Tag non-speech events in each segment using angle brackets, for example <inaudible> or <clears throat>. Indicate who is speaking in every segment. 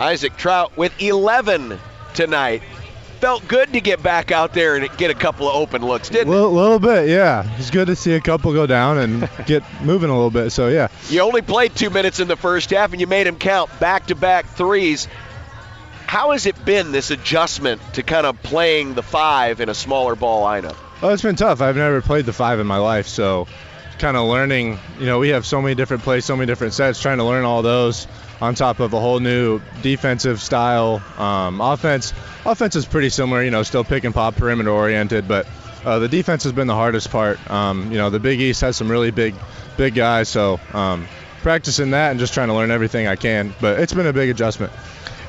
Speaker 1: Isaac Traudt with 11 tonight. Felt good to get back out there and get a couple of open looks, didn't
Speaker 2: A little, little bit, yeah. It's good to see a couple go down and <laughs> get moving a little bit. So yeah.
Speaker 1: You only played two minutes in the first half and you made him count back to back threes. How has it been, this adjustment to kind of playing the five in a smaller ball lineup?
Speaker 2: Oh, it's been tough. I've never played the five in my life, so kind of learning. You know, we have so many different plays, so many different sets. Trying to learn all those on top of a whole new defensive style. Um, offense, offense is pretty similar. You know, still pick and pop, perimeter oriented, but uh, the defense has been the hardest part. Um, you know, the Big East has some really big, big guys, so um, practicing that and just trying to learn everything I can. But it's been a big adjustment.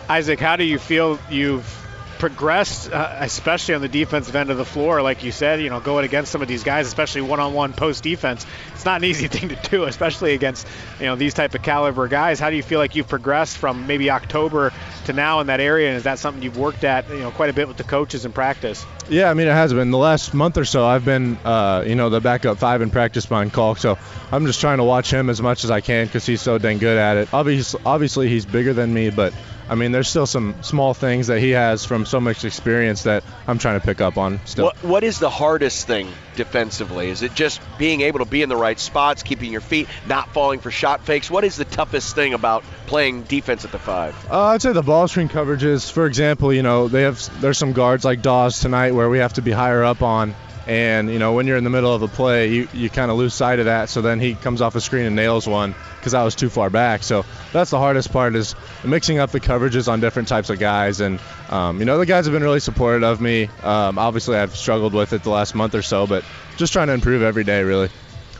Speaker 3: Isaac, how do you feel you've progressed, uh, especially on the defensive end of the floor? Like you said, you know, going against some of these guys, especially one-on-one post defense, it's not an <laughs> easy thing to do, especially against you know these type of caliber guys. How do you feel like you've progressed from maybe October to now in that area? And is that something you've worked at, you know, quite a bit with the coaches in practice?
Speaker 2: Yeah, I mean it has been the last month or so. I've been, uh, you know, the backup five in practice behind Kalk, so I'm just trying to watch him as much as I can because he's so dang good at it. Obviously, obviously he's bigger than me, but I mean there's still some small things that he has from so much experience that I'm trying to pick up on still.
Speaker 1: What, what is the hardest thing defensively? Is it just being able to be in the right spots, keeping your feet, not falling for shot fakes? What is the toughest thing about playing defense at the five?
Speaker 2: Uh, I'd say the ball screen coverages. For example, you know they have there's some guards like Dawes tonight where we have to be higher up on, and you know when you're in the middle of a play, you you kind of lose sight of that. So then he comes off a screen and nails one because I was too far back. So that's the hardest part is mixing up the coverages on different types of guys. And um, you know the guys have been really supportive of me. Um, obviously I've struggled with it the last month or so, but just trying to improve every day really.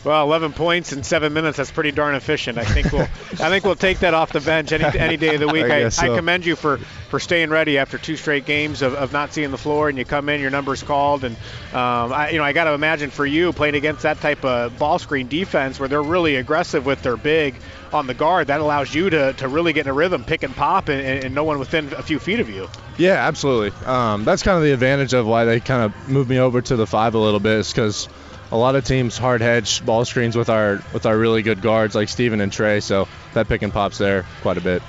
Speaker 3: Well, 11 points in seven minutes. That's pretty darn efficient. I think we'll, <laughs> I think we'll take that off the bench any, any day of the week.
Speaker 2: I
Speaker 3: I,
Speaker 2: so.
Speaker 3: I commend you for, for staying ready after two straight games of, of not seeing the floor, and you come in, your number's called, and um, I, you know I got to imagine for you playing against that type of ball screen defense where they're really aggressive with their big on the guard, that allows you to, to really get in a rhythm, pick and pop, and, and no one within a few feet of you.
Speaker 2: Yeah, absolutely. Um, that's kind of the advantage of why they kind of moved me over to the five a little bit, is because a lot of teams hard hedge ball screens with our with our really good guards like Steven and Trey, so that pick and pops there quite a bit.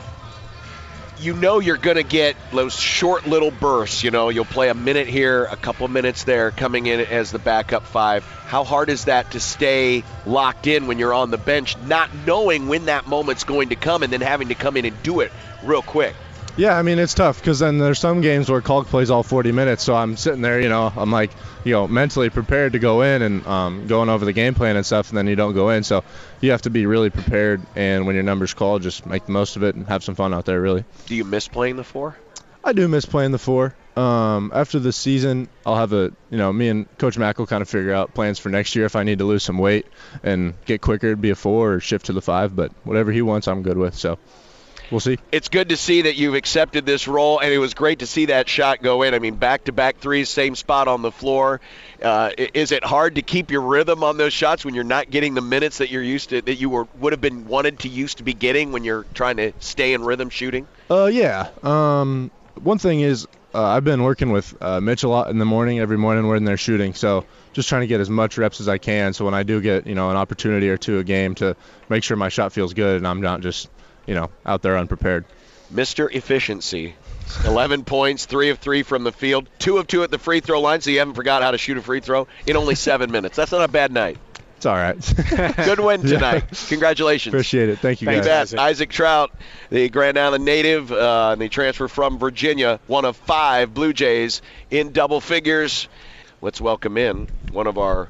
Speaker 1: you know you're going to get those short little bursts. You know, you'll play a minute here, a couple minutes there, coming in as the backup five. How hard is that to stay locked in when you're on the bench, not knowing when that moment's going to come and then having to come in and do it real quick?
Speaker 2: Yeah, I mean it's tough because then there's some games where Kalk plays all 40 minutes, so I'm sitting there, you know, I'm like, you know, mentally prepared to go in and um, going over the game plan and stuff, and then you don't go in, so you have to be really prepared. And when your number's called, just make the most of it and have some fun out there, really.
Speaker 1: Do you miss playing the four?
Speaker 2: I do miss playing the four. Um, after the season, I'll have a, you know, me and Coach Mac will kind of figure out plans for next year if I need to lose some weight and get quicker, it'd be a four or shift to the five. But whatever he wants, I'm good with. So we'll see.
Speaker 1: It's good to see that you've accepted this role, and it was great to see that shot go in. I mean, back-to-back threes, same spot on the floor. Uh, is it hard to keep your rhythm on those shots when you're not getting the minutes that you're used to, that you were would have been wanted to used to be getting when you're trying to stay in rhythm shooting?
Speaker 2: Uh, yeah. Um, one thing is, uh, I've been working with uh, Mitch a lot in the morning. Every morning we're in there shooting, so just trying to get as much reps as I can. So when I do get, you know, an opportunity or two a game to make sure my shot feels good and I'm not just, you know, out there unprepared.
Speaker 1: Mr. Efficiency. 11 <laughs> points, 3 of 3 from the field, 2 of 2 at the free throw line, so you haven't forgot how to shoot a free throw in only 7 minutes. That's not a bad night.
Speaker 2: It's all right. <laughs>
Speaker 1: Good win <laughs>
Speaker 2: Yeah.
Speaker 1: tonight. Congratulations.
Speaker 2: Appreciate it. Thank you
Speaker 1: You
Speaker 2: guys.
Speaker 1: bet. Isaac Traudt, the Grand Island native, uh, and the transfer from Virginia, one of five Blue Jays in double figures. Let's welcome in one of our.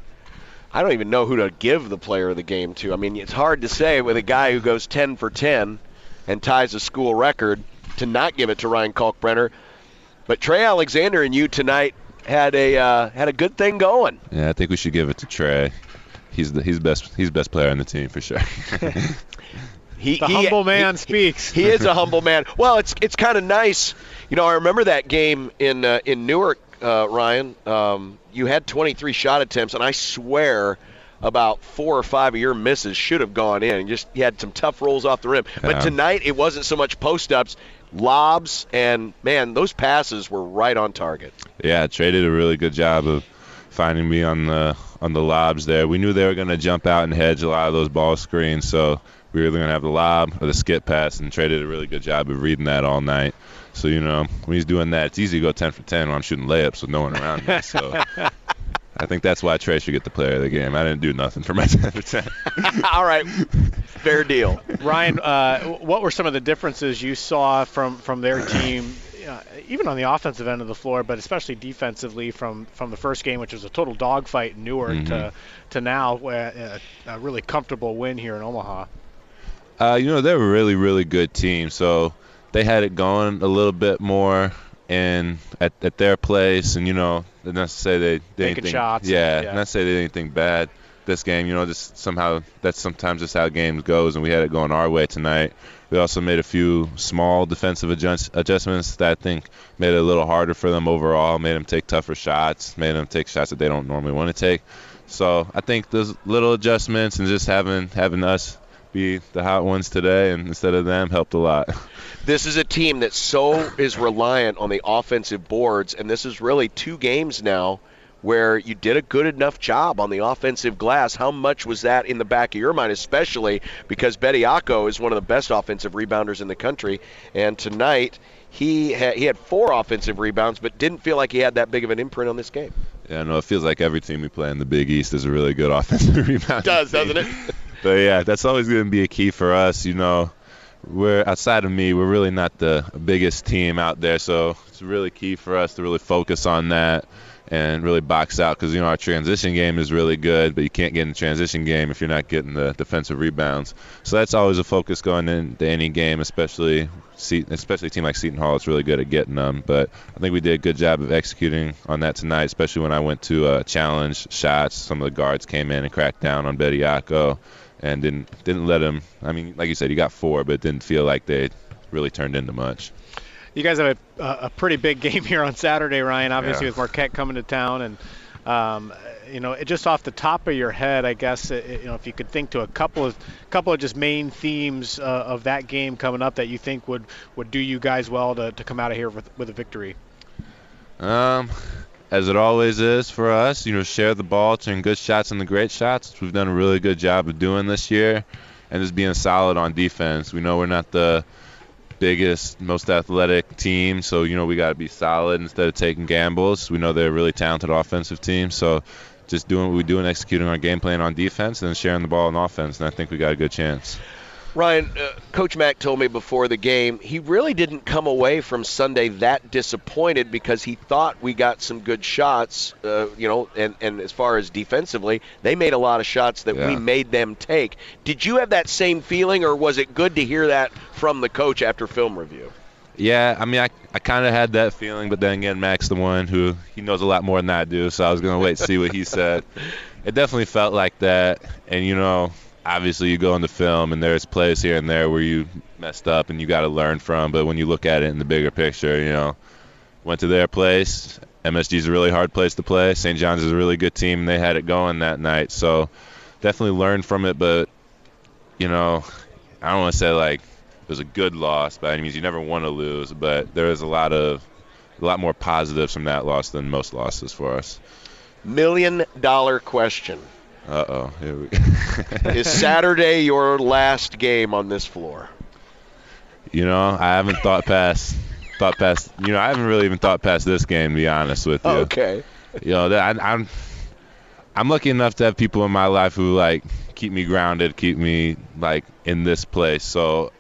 Speaker 1: I don't even know who to give the player of the game to. I mean, it's hard to say with a guy who goes 10 for 10 and ties a school record to not give it to Ryan Kalkbrenner. But Trey Alexander and you tonight had a uh, had a good thing going.
Speaker 4: Yeah, I think we should give it to Trey. He's the he's best he's best player on the team for sure. <laughs>
Speaker 1: He,
Speaker 3: the
Speaker 1: he-
Speaker 3: humble man
Speaker 1: he-
Speaker 3: speaks.
Speaker 1: He is a humble man. Well, it's it's kind of nice. You know, I remember that game in uh, in Newark, uh, Ryan. Um, you had 23 shot attempts, and I swear about four or five of your misses should have gone in. You just you had some tough rolls off the rim. But tonight it wasn't so much post ups, lobs, and man, those passes were right on target.
Speaker 4: Yeah, Trey did a really good job of finding me on the on the lobs there. We knew they were going to jump out and hedge a lot of those ball screens, so we were either going to have the lob or the skip pass, and Trey did a really good job of reading that all night. So you know, when he's doing that, it's easy to go 10 for 10 when I'm shooting layups with no one around me. So <laughs> I think that's why Trey should get the player of the game. I didn't do nothing for my 10 for 10.
Speaker 1: All right, fair deal.
Speaker 3: Ryan, uh, what were some of the differences you saw from from their <clears throat> team, uh, even on the offensive end of the floor, but especially defensively from from the first game, which was a total dogfight in Newark, to to now uh, a really comfortable win here in Omaha.
Speaker 4: Uh, you know, they're a really, really good team. So they had it going a little bit more in at, at their place, and you know, not to say they did
Speaker 3: Taking
Speaker 4: anything.
Speaker 3: shots,
Speaker 4: Yeah,
Speaker 3: yeah.
Speaker 4: not to say they did anything bad this game. You know, just somehow that's sometimes just how games goes, and we had it going our way tonight. We also made a few small defensive adjust, adjustments that I think made it a little harder for them overall. Made them take tougher shots, made them take shots that they don't normally want to take. So I think those little adjustments and just having having us be the hot ones today and instead of them helped a lot. <laughs>
Speaker 1: This is a team that so is reliant on the offensive boards, and this is really two games now where you did a good enough job on the offensive glass. How much was that in the back of your mind, especially because Bediako is one of the best offensive rebounders in the country, and tonight he had, he had four offensive rebounds, but didn't feel like he had that big of an imprint on this game.
Speaker 4: Yeah, no, it feels like every team we play in the Big East is a really good <laughs> offensive rebound.
Speaker 1: Does doesn't it? <laughs>
Speaker 4: But yeah, that's always going to be a key for us. You know, we're outside of me, we're really not the biggest team out there, so it's really key for us to really focus on that and really box out because you know our transition game is really good, but you can't get in the transition game if you're not getting the defensive rebounds. So that's always a focus going into any game, especially especially a team like Seton Hall. It's really good at getting them, but I think we did a good job of executing on that tonight, especially when I went to uh, challenge shots. Some of the guards came in and cracked down on Bediako and didn't didn't let him. I mean, like you said, he got four, but it didn't feel like they really turned into much.
Speaker 3: You guys have a, a pretty big <laughs> game here on Saturday, Ryan. Obviously,
Speaker 4: Yeah.
Speaker 3: with Marquette coming to town, and um, you know, just off the top of your head, I guess you know if you could think to a couple of couple of just main themes uh, of that game coming up that you think would would do you guys well to, to come out of here with with a victory.
Speaker 4: Um, as it always is for us, you know, share the ball, turn good shots into great shots. We've done a really good job of doing this year, and just being solid on defense. We know we're not the biggest, most athletic team, so you know we got to be solid instead of taking gambles. We know they're a really talented offensive team, so just doing what we do and executing our game plan on defense, and then sharing the ball on offense, and I think we got a good chance.
Speaker 1: Ryan, uh, Coach Mac told me before the game he really didn't come away from Sunday that disappointed because he thought we got some good shots, uh, you know, and, and as far as defensively, they made a lot of shots that we made them take. Did you have that same feeling, or was it good to hear that from the coach after film review?
Speaker 4: Yeah, I mean, I, I kind of had that feeling, but then again, Mac's the one who he knows a lot more than I do, so I was gonna wait to see what he said. <laughs> It definitely felt like that, and you know, obviously you go into film and there's plays here and there where you messed up and you got to learn from, but when you look at it in the bigger picture, you know, went to their place. MSG's a really hard place to play. St. John's is a really good team, and they had it going that night, so definitely learned from it. But you know, I don't want to say like it was a good loss by any means. You never want to lose, but there was a lot of a lot more positives from that loss than most losses for us.
Speaker 1: Million dollar question.
Speaker 4: Uh oh, here we <laughs>
Speaker 1: Is Saturday your last game on this floor?
Speaker 4: You know, I haven't thought past thought past. You know, I haven't really even thought past this game. To be honest with you,
Speaker 1: Okay.
Speaker 4: you know, that I, I'm I'm lucky enough to have people in my life who like keep me grounded, keep me like in this place. So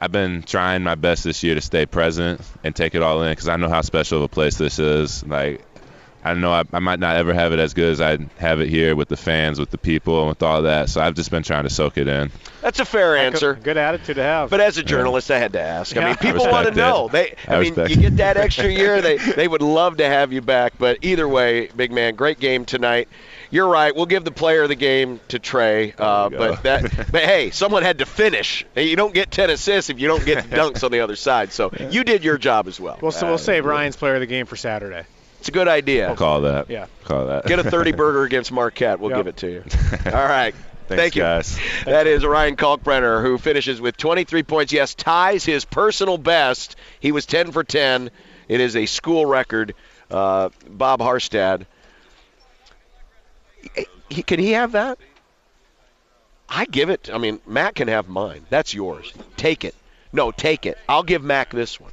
Speaker 4: I've been trying my best this year to stay present and take it all in because I know how special of a place this is. Like I know I, I might not ever have it as good as I have it here with the fans, with the people, and with all that. So I've just been trying to soak it in.
Speaker 1: That's a fair answer.
Speaker 3: Good, good attitude to have.
Speaker 1: But as a journalist, I had to ask. Yeah. I
Speaker 3: Yeah.
Speaker 1: mean,
Speaker 3: I
Speaker 1: people want to
Speaker 4: respect it.
Speaker 1: know. They, I,
Speaker 4: I
Speaker 1: mean, you get that <laughs> extra year. They, they would love to have you back. But either way, big man, great game tonight. You're right. We'll give the player of the game to Trey. Uh,
Speaker 4: There go.
Speaker 1: but that, <laughs> but hey, someone had to finish. You don't get 10 assists if you don't get <laughs> dunks on the other side. So you did your job as well.
Speaker 3: we'll, so we'll save Ryan's player of the game for Saturday.
Speaker 1: It's a good idea.
Speaker 4: Call that.
Speaker 3: Yeah.
Speaker 4: Call that.
Speaker 1: Get a 30 <laughs> burger against Marquette. We'll
Speaker 3: Yep.
Speaker 1: give it to you. <laughs> All right.
Speaker 4: Thanks,
Speaker 1: Thank you.
Speaker 4: guys.
Speaker 1: That is Ryan Kalkbrenner, who finishes with 23 points. Yes, ties his personal best. He was 10 for 10. It is a school record. Uh, Bob Harstad. He, can he have that? I give it. I mean, Matt can have mine. That's yours. Take it. No, take it. I'll give Mac this one.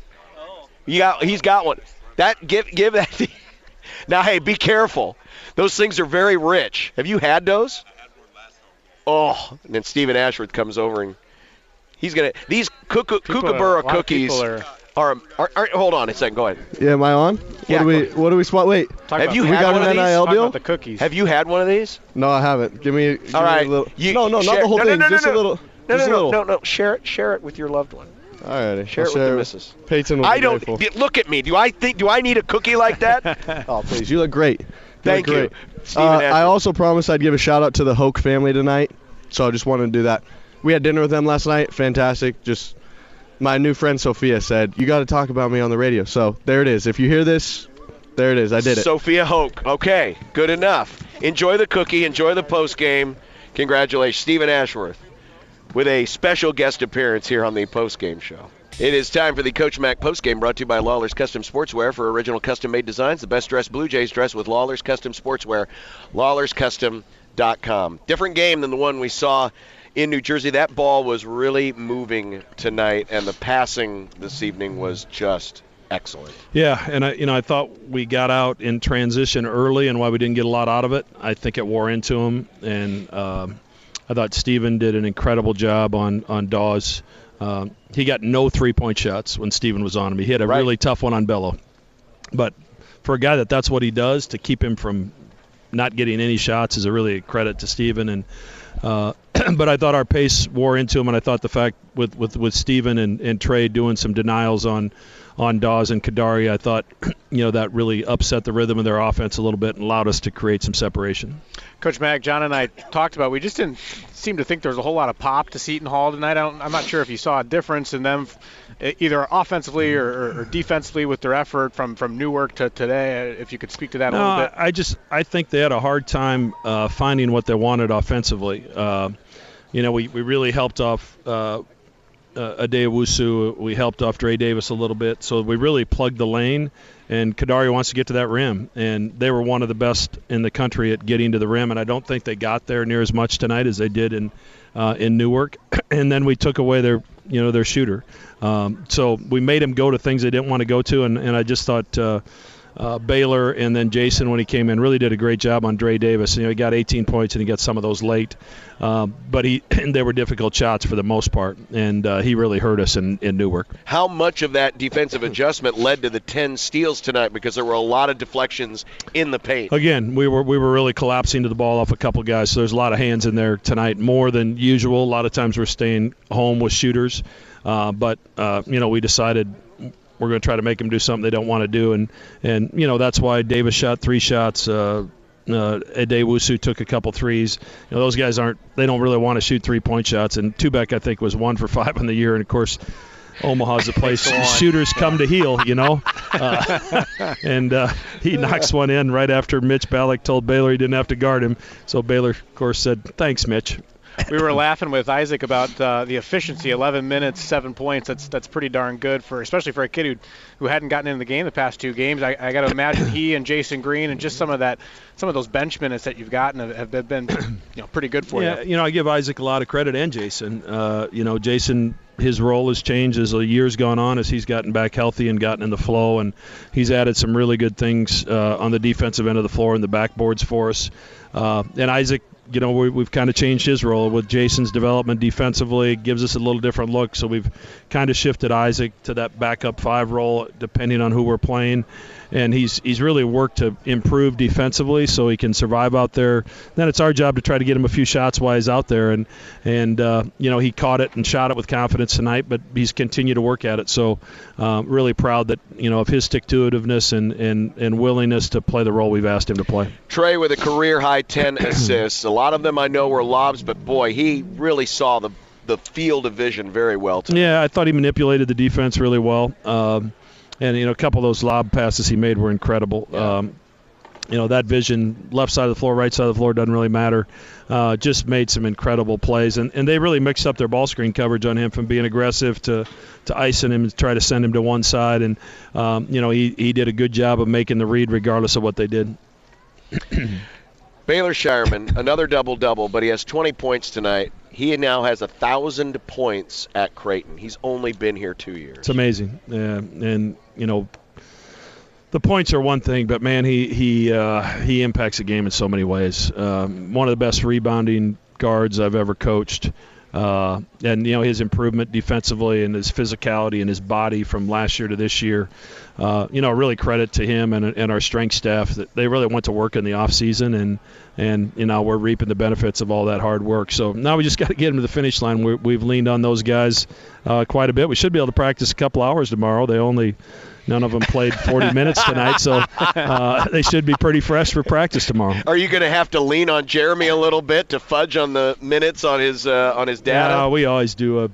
Speaker 1: You got. He's got one. That give give that. to- <laughs> now, hey, be careful. Those things are very rich. Have you had those? Oh, and then Steven Ashworth comes over and he's gonna. These kooka-
Speaker 3: People are-
Speaker 1: kookaburra
Speaker 3: a lot of
Speaker 1: cookies
Speaker 3: are-
Speaker 1: are, are, are. Hold on a second. Go ahead.
Speaker 5: Yeah, am I on?
Speaker 1: Yeah,
Speaker 5: what do we what do we spot? Wait.
Speaker 3: Talk
Speaker 1: Have you
Speaker 3: the-
Speaker 5: we
Speaker 1: had
Speaker 5: got
Speaker 1: one
Speaker 5: an
Speaker 1: of these?
Speaker 5: NIL deal?
Speaker 3: about the cookies.
Speaker 1: Have you had one of these?
Speaker 5: No, I haven't. Give me, give
Speaker 1: All
Speaker 5: me a little.
Speaker 1: You-
Speaker 5: no, no,
Speaker 1: share-
Speaker 5: not the whole
Speaker 1: no, no,
Speaker 5: thing.
Speaker 1: no, no,
Speaker 5: just
Speaker 1: no.
Speaker 5: a little.
Speaker 1: No, no, no,
Speaker 5: little.
Speaker 1: no, no. Share it. Share it with your loved one.
Speaker 5: Alrighty.
Speaker 1: Share
Speaker 5: I'll
Speaker 1: it with the missus.
Speaker 5: Peyton will
Speaker 1: I don't.
Speaker 5: grateful.
Speaker 1: Look at me. Do I think? Do I need a cookie like that? <laughs>
Speaker 5: Oh, please. You look great. You
Speaker 1: Thank
Speaker 5: look
Speaker 1: you,
Speaker 5: great.
Speaker 1: Steven
Speaker 5: Uh, I also promised I'd give a shout out to the Hoke family tonight, so I just wanted to do that. We had dinner with them last night. Fantastic. Just my new friend Sophia said you got to talk about me on the radio. So there it is. If you hear this, there it is. I did it.
Speaker 1: Sophia Hoke. Okay, good enough. Enjoy the cookie. Enjoy the post game. Congratulations, Steven Ashworth, with a special guest appearance here on the post game show. It is time for the Coach Mac post game brought to you by Lawler's Custom Sportswear for original custom made designs. The best dressed Blue Jays dress with Lawler's Custom Sportswear. Lawler'sCustom.com. Different game than the one we saw in New Jersey. That ball was really moving tonight, and the passing this evening was just excellent.
Speaker 6: Yeah, and I, you know, I thought we got out in transition early, and why we didn't get a lot out of it, I think it wore into them, And um, I thought Steven did an incredible job on on Dawes. Um, he got no three-point shots when Steven was on him. He hit a
Speaker 1: Right.
Speaker 6: really tough one on Bello, but for a guy that that's what he does to keep him from not getting any shots is a really a credit to Steven. And uh, <clears throat> but I thought our pace wore into him, and I thought the fact with with with Steven and, and Trey doing some denials on on Dawes and Kadary, I thought <clears throat> you know that really upset the rhythm of their offense a little bit and allowed us to create some separation.
Speaker 3: Coach Mac, John and I talked about. We just didn't seem to think there was a whole lot of pop to Seton Hall tonight. I don't, I'm not sure if you saw a difference in them, either offensively or, or, defensively, with their effort from from Newark to today. If you could speak to that a little bit.
Speaker 6: I just I think they had a hard time uh, finding what they wanted offensively. Uh, you know, we, we really helped off uh, uh, Addae-Wusu. We helped off Dre Davis a little bit, so we really plugged the lane. And Kadary wants to get to that rim, and they were one of the best in the country at getting to the rim. And I don't think they got there near as much tonight as they did in uh, in Newark. <clears throat> and then we took away their you know their shooter. Um, so we made them go to things they didn't want to go to, and, and I just thought. Uh, uh, Baylor and then Jasen when he came in really did a great job on Dre Davis. You know, he got 18 points and he got some of those late, um, but he <clears throat> they were difficult shots for the most part, and uh, he really hurt us in, in Newark.
Speaker 1: how much of that defensive <laughs> adjustment led to the 10 steals tonight because there were a lot of deflections in the paint.
Speaker 6: Again, we were we were really collapsing to the ball off a couple guys, so there's a lot of hands in there tonight, more than usual. A lot of times we're staying home with shooters, uh, but uh, you know we decided we're going to try to make them do something they don't want to do, and and you know that's why Davis shot three shots. Uh, uh, Addae-Wusu took a couple threes. You know, those guys aren't. They don't really want to shoot three point shots. And Tubek I think, was one for <laughs> five in the year. And of course, Omaha's a <laughs> place shooters come to heal. You know, uh, <laughs> and uh, he knocks one in right after Mitch Ballock told Baylor he didn't have to guard him. So Baylor, of course, said, "Thanks, Mitch."
Speaker 3: We were laughing with Isaac about uh, the efficiency. 11 minutes, seven points. That's that's pretty darn good for, especially for a kid who who hadn't gotten in the game the past two games. I, I got to imagine he and Jasen Green and just some of that, some of those bench minutes that you've gotten have, have been, you know, pretty good for
Speaker 6: yeah,
Speaker 3: you.
Speaker 6: Yeah, you know, I give Isaac a lot of credit and Jasen. Uh, you know, Jasen his role has changed as the years gone on, as he's gotten back healthy and gotten in the flow, and he's added some really good things uh, on the defensive end of the floor and the backboards for us. Uh, and Isaac you know, we, have kind of changed his role with Jasen's development defensively. Gives us a little different look. So we've kind of shifted Isaac to that backup five role, depending on who we're playing and he's he's really worked to improve defensively so he can survive out there. Then it's our job to try to get him a few shots while he's out there, and and uh, you know he caught it and shot it with confidence tonight, but he's continued to work at it. So uh, really proud that you know of his stick to itiveness and, and and willingness to play the role we've asked him to play.
Speaker 1: Trey with a career high 10 <coughs> assists. A lot of them I know were lobs, but boy, he really saw the the field of vision very well tonight.
Speaker 6: Yeah, I thought he manipulated the defense really well. Um, and you know a couple of those lob passes he made were incredible. Yeah. Um, you know that vision, left side of the floor, right side of the floor doesn't really matter. Uh, just made some incredible plays, and, and they really mixed up their ball screen coverage on him from being aggressive to to icing him and try to send him to one side, and um, you know he he did a good job of making the read regardless of what they did. <clears throat>
Speaker 1: Baylor Scheierman, another double double, but he has 20 points tonight. He now has a thousand points at Creighton. He's only been here two years.
Speaker 6: It's amazing, yeah, and you know, the points are one thing, but man, he he uh, he impacts the game in so many ways. Um, one of the best rebounding guards I've ever coached. Uh, and you know his improvement defensively and his physicality and his body from last year to this year. Uh, you know, really credit to him and, and our strength staff that they really went to work in the off season and and you know we're reaping the benefits of all that hard work. So now we just <laughs> got to get him to the finish line. we have leaned on those guys uh, quite a bit. We should be able to practice a couple hours tomorrow. They only None of them played 40 <laughs> minutes tonight, so uh, they should be pretty fresh for practice tomorrow.
Speaker 1: Are you going to have to lean on Jeremy a little bit to fudge on the minutes on his uh, on his data?
Speaker 6: Yeah, we always do a.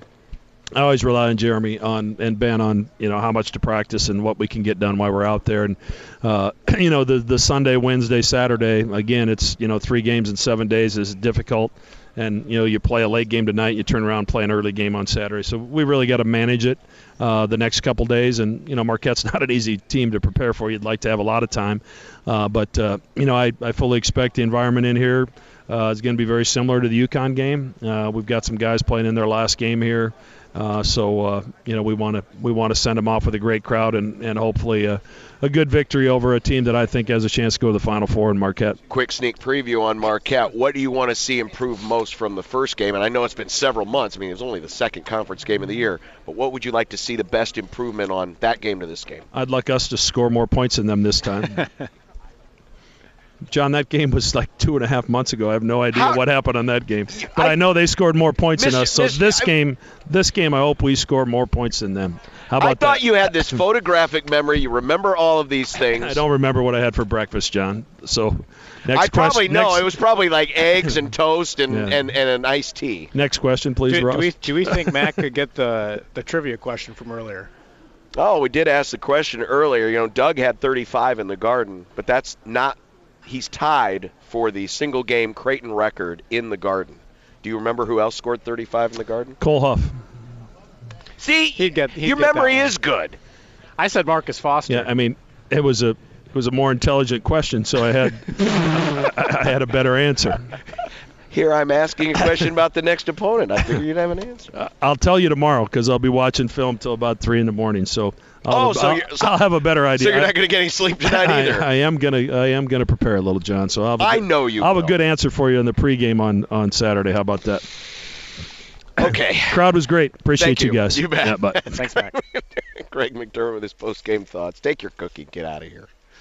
Speaker 6: I always rely on Jeremy on and Ben on you know how much to practice and what we can get done while we're out there and uh, <clears throat> you know the the Sunday Wednesday Saturday again it's you know three games in seven days is difficult and you know you play a late game tonight, you turn around and play an early game on Saturday. So we really got to manage it uh, the next couple days. And you know Marquette's <laughs> not an easy team to prepare for. You'd like to have a lot of time, uh, but uh, you know I, I fully expect the environment in here uh, is going to be very similar to the UConn game. Uh, we've got some guys playing in their last game here. Uh, so uh, you know we want to we want to send them off with a great crowd and and hopefully a, a good victory over a team that I think has a chance to go to the Final Four in Marquette.
Speaker 1: Quick sneak preview on Marquette. What do you want to see improve most from the first game? And I know it's been several months. I mean, it was only the second conference game of the year. But what would you like to see the best improvement on that game to this game?
Speaker 6: I'd like us to score more points than them this time. <laughs> John, that game was like two and a half months ago. I have no idea How? what happened on that game, but I, I know they scored more points than us. So this game, this game, I hope we score more points than them. How about I
Speaker 1: thought
Speaker 6: that?
Speaker 1: you had this photographic memory. You remember all of these things.
Speaker 6: I don't remember what I had for breakfast, John. So next question.
Speaker 1: I probably
Speaker 6: question,
Speaker 1: know
Speaker 6: next,
Speaker 1: it was probably like eggs and <laughs> toast and, yeah. and, and an iced tea.
Speaker 6: Next question, please,
Speaker 3: do,
Speaker 6: Ross.
Speaker 3: Do we, do we think Matt could get <laughs> the the trivia question from earlier?
Speaker 1: Oh, we did ask the question earlier. You know, Doug had 35 in the Garden, but that's not he's tied for the single game Creighton record in the Garden. Do you remember who else scored 35 in the Garden?
Speaker 6: Cole Huff.
Speaker 1: See, he'd get, he'd your memory is good.
Speaker 3: I said Marcus Foster.
Speaker 6: Yeah, I mean, it was a it was a more intelligent question, so I had <laughs> I had a better answer.
Speaker 1: Here I'm asking a question about the next opponent. I figure you'd have an answer. <laughs>
Speaker 6: I'll tell you tomorrow because I'll be watching film till about three in the morning. So I'll,
Speaker 1: oh, so,
Speaker 6: I'll,
Speaker 1: so
Speaker 6: I'll have a better idea.
Speaker 1: So you're not going to get any sleep <laughs> tonight either.
Speaker 6: I, I, am going to I am going to prepare a little, John. So I'll have
Speaker 1: I know you.
Speaker 6: I'll have a good answer for you in the pregame on on Saturday. How about that? <coughs>
Speaker 1: Okay. <coughs>
Speaker 6: Crowd was great. Appreciate
Speaker 1: you.
Speaker 6: you. guys.
Speaker 1: You bet.
Speaker 6: Yeah, bye.
Speaker 3: Thanks, Mac. <laughs>
Speaker 1: Greg McDermott with his post-game thoughts. Take your cookie. Get out of here.